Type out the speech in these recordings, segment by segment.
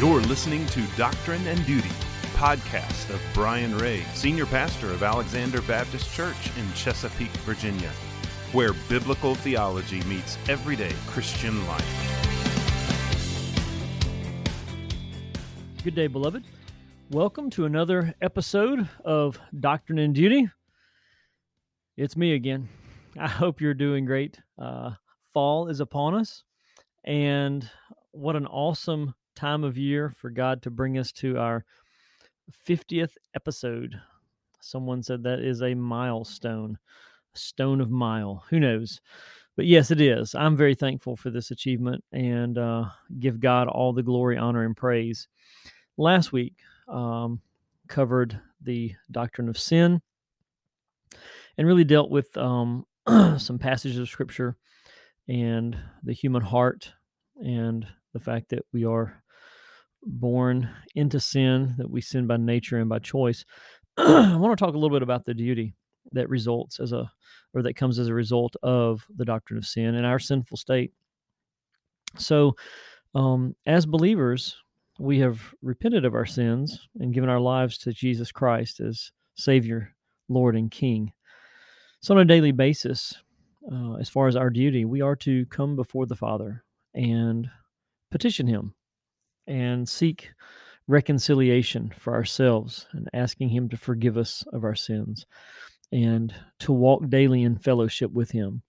You're listening to Doctrine and Duty, podcast of Brian Ray, senior pastor of Alexander Baptist Church in Chesapeake, Virginia, where biblical theology meets everyday Christian life. Good day, beloved. Welcome to another episode of Doctrine and Duty. It's me again. I hope you're doing great. Uh, fall is upon us, and what an awesome time of year for God to bring us to our 50th episode. Someone said that is a milestone, a stone of mile. Who knows? But yes, it is. I'm very thankful for this achievement and uh, give God all the glory, honor, and praise. Last week um, covered the doctrine of sin and really dealt with um, some passages of scripture and the human heart and the fact that we are born into sin, that we sin by nature and by choice. I want to talk a little bit about the duty that results as a, or that comes as a result of the doctrine of sin and our sinful state. So, um, as believers, we have repented of our sins and given our lives to Jesus Christ as Savior, Lord, and King. So, on a daily basis, uh, as far as our duty, we are to come before the Father and petition Him and seek reconciliation for ourselves and asking Him to forgive us of our sins and to walk daily in fellowship with Him.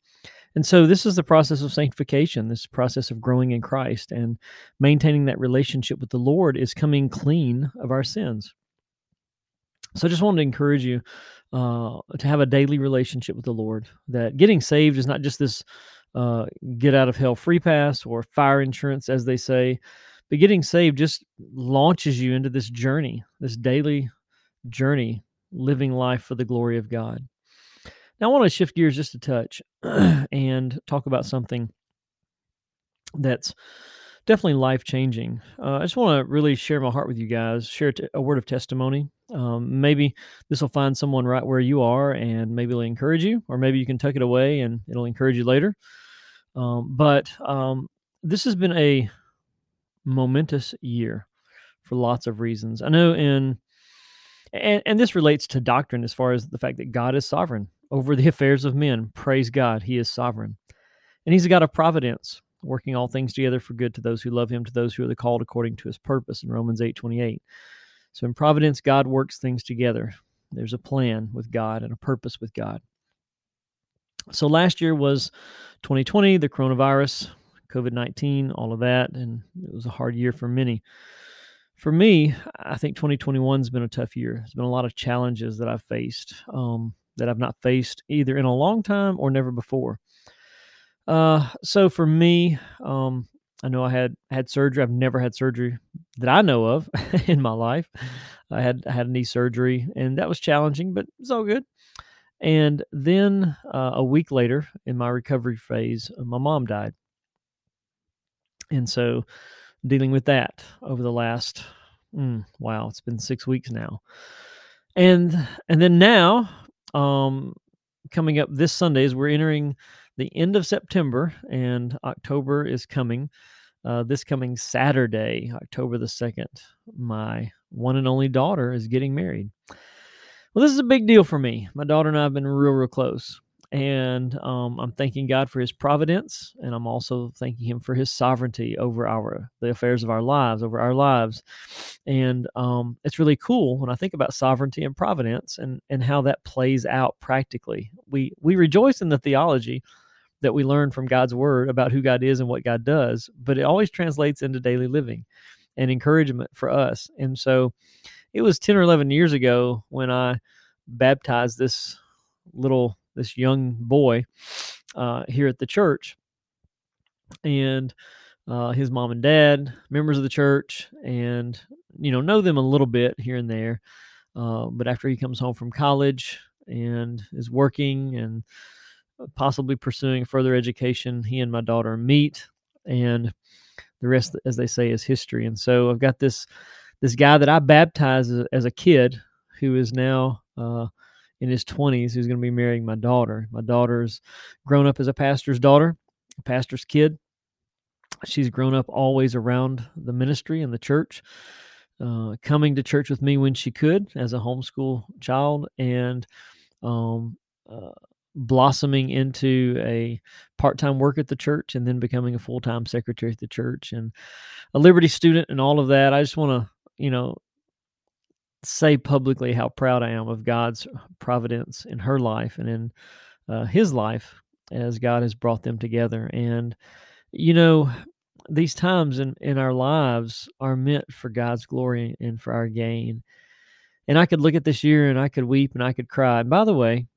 And so, this is the process of sanctification, this process of growing in Christ and maintaining that relationship with the Lord is coming clean of our sins. So, I just wanted to encourage you uh, to have a daily relationship with the Lord. That getting saved is not just this uh, get out of hell free pass or fire insurance, as they say, but getting saved just launches you into this journey, this daily journey, living life for the glory of God. Now, I want to shift gears just a touch and talk about something that's definitely life changing. Uh, I just want to really share my heart with you guys, share a word of testimony. Um, maybe this will find someone right where you are and maybe it'll encourage you, or maybe you can tuck it away and it'll encourage you later. Um, but um, this has been a momentous year for lots of reasons. I know in and, and this relates to doctrine as far as the fact that God is sovereign over the affairs of men. Praise God, He is sovereign. And He's a God of providence, working all things together for good to those who love Him, to those who are the called according to His purpose in Romans 8 28. So in providence, God works things together. There's a plan with God and a purpose with God. So last year was 2020, the coronavirus COVID 19, all of that. And it was a hard year for many. For me, I think 2021 has been a tough year. There's been a lot of challenges that I've faced um, that I've not faced either in a long time or never before. Uh, so for me, um, I know I had had surgery. I've never had surgery that I know of in my life. I had I had knee surgery, and that was challenging, but it's all good. And then uh, a week later, in my recovery phase, my mom died. And so dealing with that over the last mm, wow, it's been 6 weeks now. And and then now um coming up this Sunday as we're entering the end of September and October is coming. Uh, this coming Saturday, October the 2nd, my one and only daughter is getting married. Well, this is a big deal for me. My daughter and I have been real, real close and um, I'm thanking God for His providence, and I'm also thanking Him for His sovereignty over our the affairs of our lives, over our lives, and um, it's really cool when I think about sovereignty and providence and and how that plays out practically. We we rejoice in the theology that we learn from God's Word about who God is and what God does, but it always translates into daily living and encouragement for us. And so, it was ten or eleven years ago when I baptized this little this young boy uh, here at the church, and uh, his mom and dad, members of the church, and you know know them a little bit here and there. Uh, but after he comes home from college and is working and possibly pursuing further education, he and my daughter meet, and the rest, as they say, is history. And so I've got this this guy that I baptized as, as a kid, who is now uh, in his 20s who's going to be marrying my daughter. My daughter's grown up as a pastor's daughter, a pastor's kid. she's grown up always around the ministry and the church, uh, coming to church with me when she could as a homeschool child, and um, uh, blossoming into a part-time work at the church and then becoming a full-time secretary at the church and a liberty student and all of that i just want to you know say publicly how proud i am of god's providence in her life and in uh, his life as god has brought them together. And you know these times in, in our lives are meant for god's glory and for our gain. And i could look at this year and i could weep and i could cry. And by the way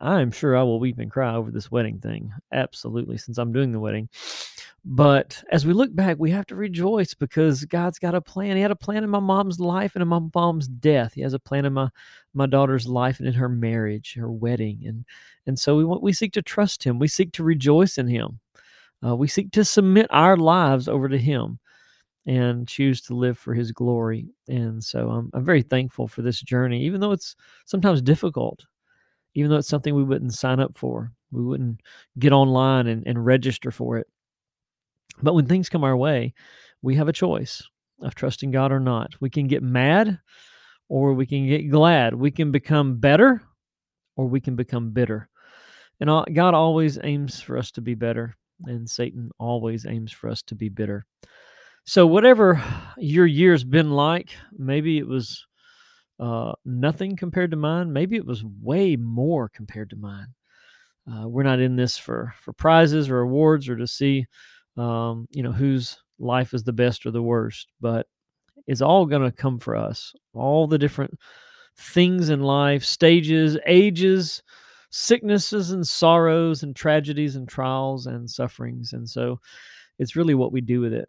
I am sure I will weep and cry over this wedding thing. Absolutely, since I'm doing the wedding. But as we look back, we have to rejoice because God's got a plan. He had a plan in my mom's life and in my mom's death. He has a plan in my my daughter's life and in her marriage, her wedding, and and so we want we seek to trust Him. We seek to rejoice in Him. Uh, we seek to submit our lives over to Him and choose to live for His glory. And so I'm I'm very thankful for this journey, even though it's sometimes difficult even though it's something we wouldn't sign up for. We wouldn't get online and, and register for it. But when things come our way, we have a choice of trusting God or not. We can get mad or we can get glad. We can become better or we can become bitter. And God always aims for us to be better, and Satan always aims for us to be bitter. So, whatever your year's been like, maybe it was uh, nothing compared to mine. Maybe it was way more compared to mine. Uh, we're not in this for for prizes or awards or to see, um, you know, whose life is the best or the worst. But it's all going to come for us. All the different things in life, stages, ages, sicknesses and sorrows and tragedies and trials and sufferings. And so, it's really what we do with it.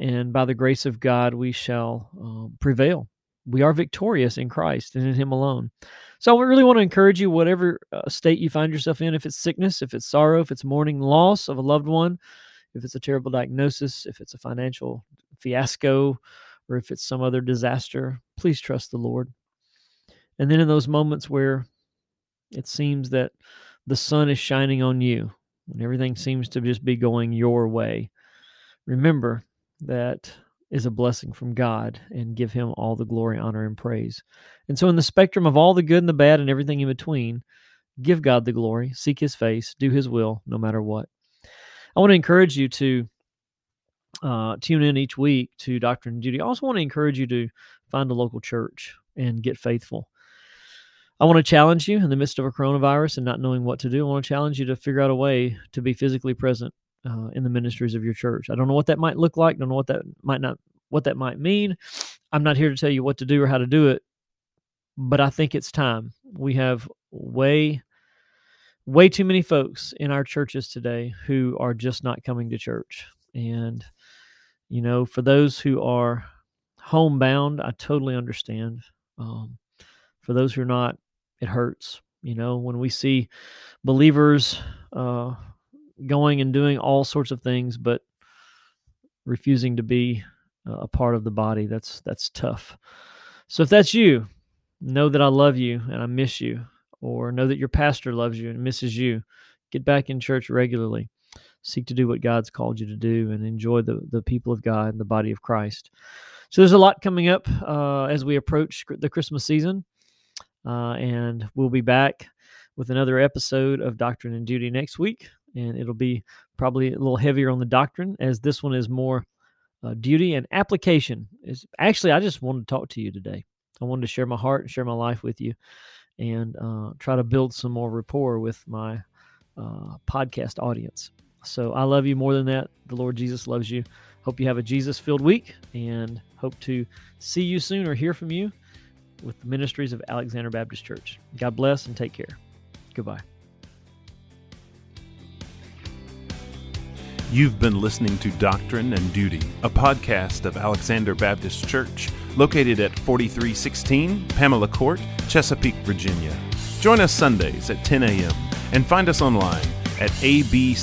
And by the grace of God, we shall uh, prevail we are victorious in Christ and in Him alone. So I really want to encourage you, whatever uh, state you find yourself in, if it's sickness, if it's sorrow, if it's mourning loss of a loved one, if it's a terrible diagnosis, if it's a financial fiasco, or if it's some other disaster, please trust the Lord. And then in those moments where it seems that the sun is shining on you and everything seems to just be going your way, remember that is a blessing from God and give him all the glory, honor, and praise. And so, in the spectrum of all the good and the bad and everything in between, give God the glory, seek his face, do his will, no matter what. I want to encourage you to uh, tune in each week to Doctrine and Duty. I also want to encourage you to find a local church and get faithful. I want to challenge you in the midst of a coronavirus and not knowing what to do. I want to challenge you to figure out a way to be physically present uh, in the ministries of your church. I don't know what that might look like. Don't know what that might not what that might mean. I'm not here to tell you what to do or how to do it, but I think it's time. We have way way too many folks in our churches today who are just not coming to church. And you know, for those who are homebound, I totally understand. Um, for those who are not, it hurts. You know, when we see believers uh, going and doing all sorts of things, but refusing to be a part of the body. That's that's tough. So if that's you, know that I love you and I miss you, or know that your pastor loves you and misses you. Get back in church regularly. Seek to do what God's called you to do and enjoy the, the people of God and the body of Christ. So there's a lot coming up uh, as we approach the Christmas season. Uh, and we'll be back with another episode of Doctrine and Duty next week and it'll be probably a little heavier on the doctrine as this one is more uh, duty and application. Is actually I just wanted to talk to you today. I wanted to share my heart and share my life with you, and uh, try to build some more rapport with my uh, podcast audience. So I love you more than that. The Lord Jesus loves you. Hope you have a Jesus filled week and hope to see you soon or hear from you with the ministries of Alexander Baptist Church. God bless and take care. Goodbye. You've been listening to Doctrine and Duty, a podcast of Alexander Baptist Church, located at 4316 Pamela Court, Chesapeake, Virginia. Join us Sundays at 10 a.m. and find us online at abch.org.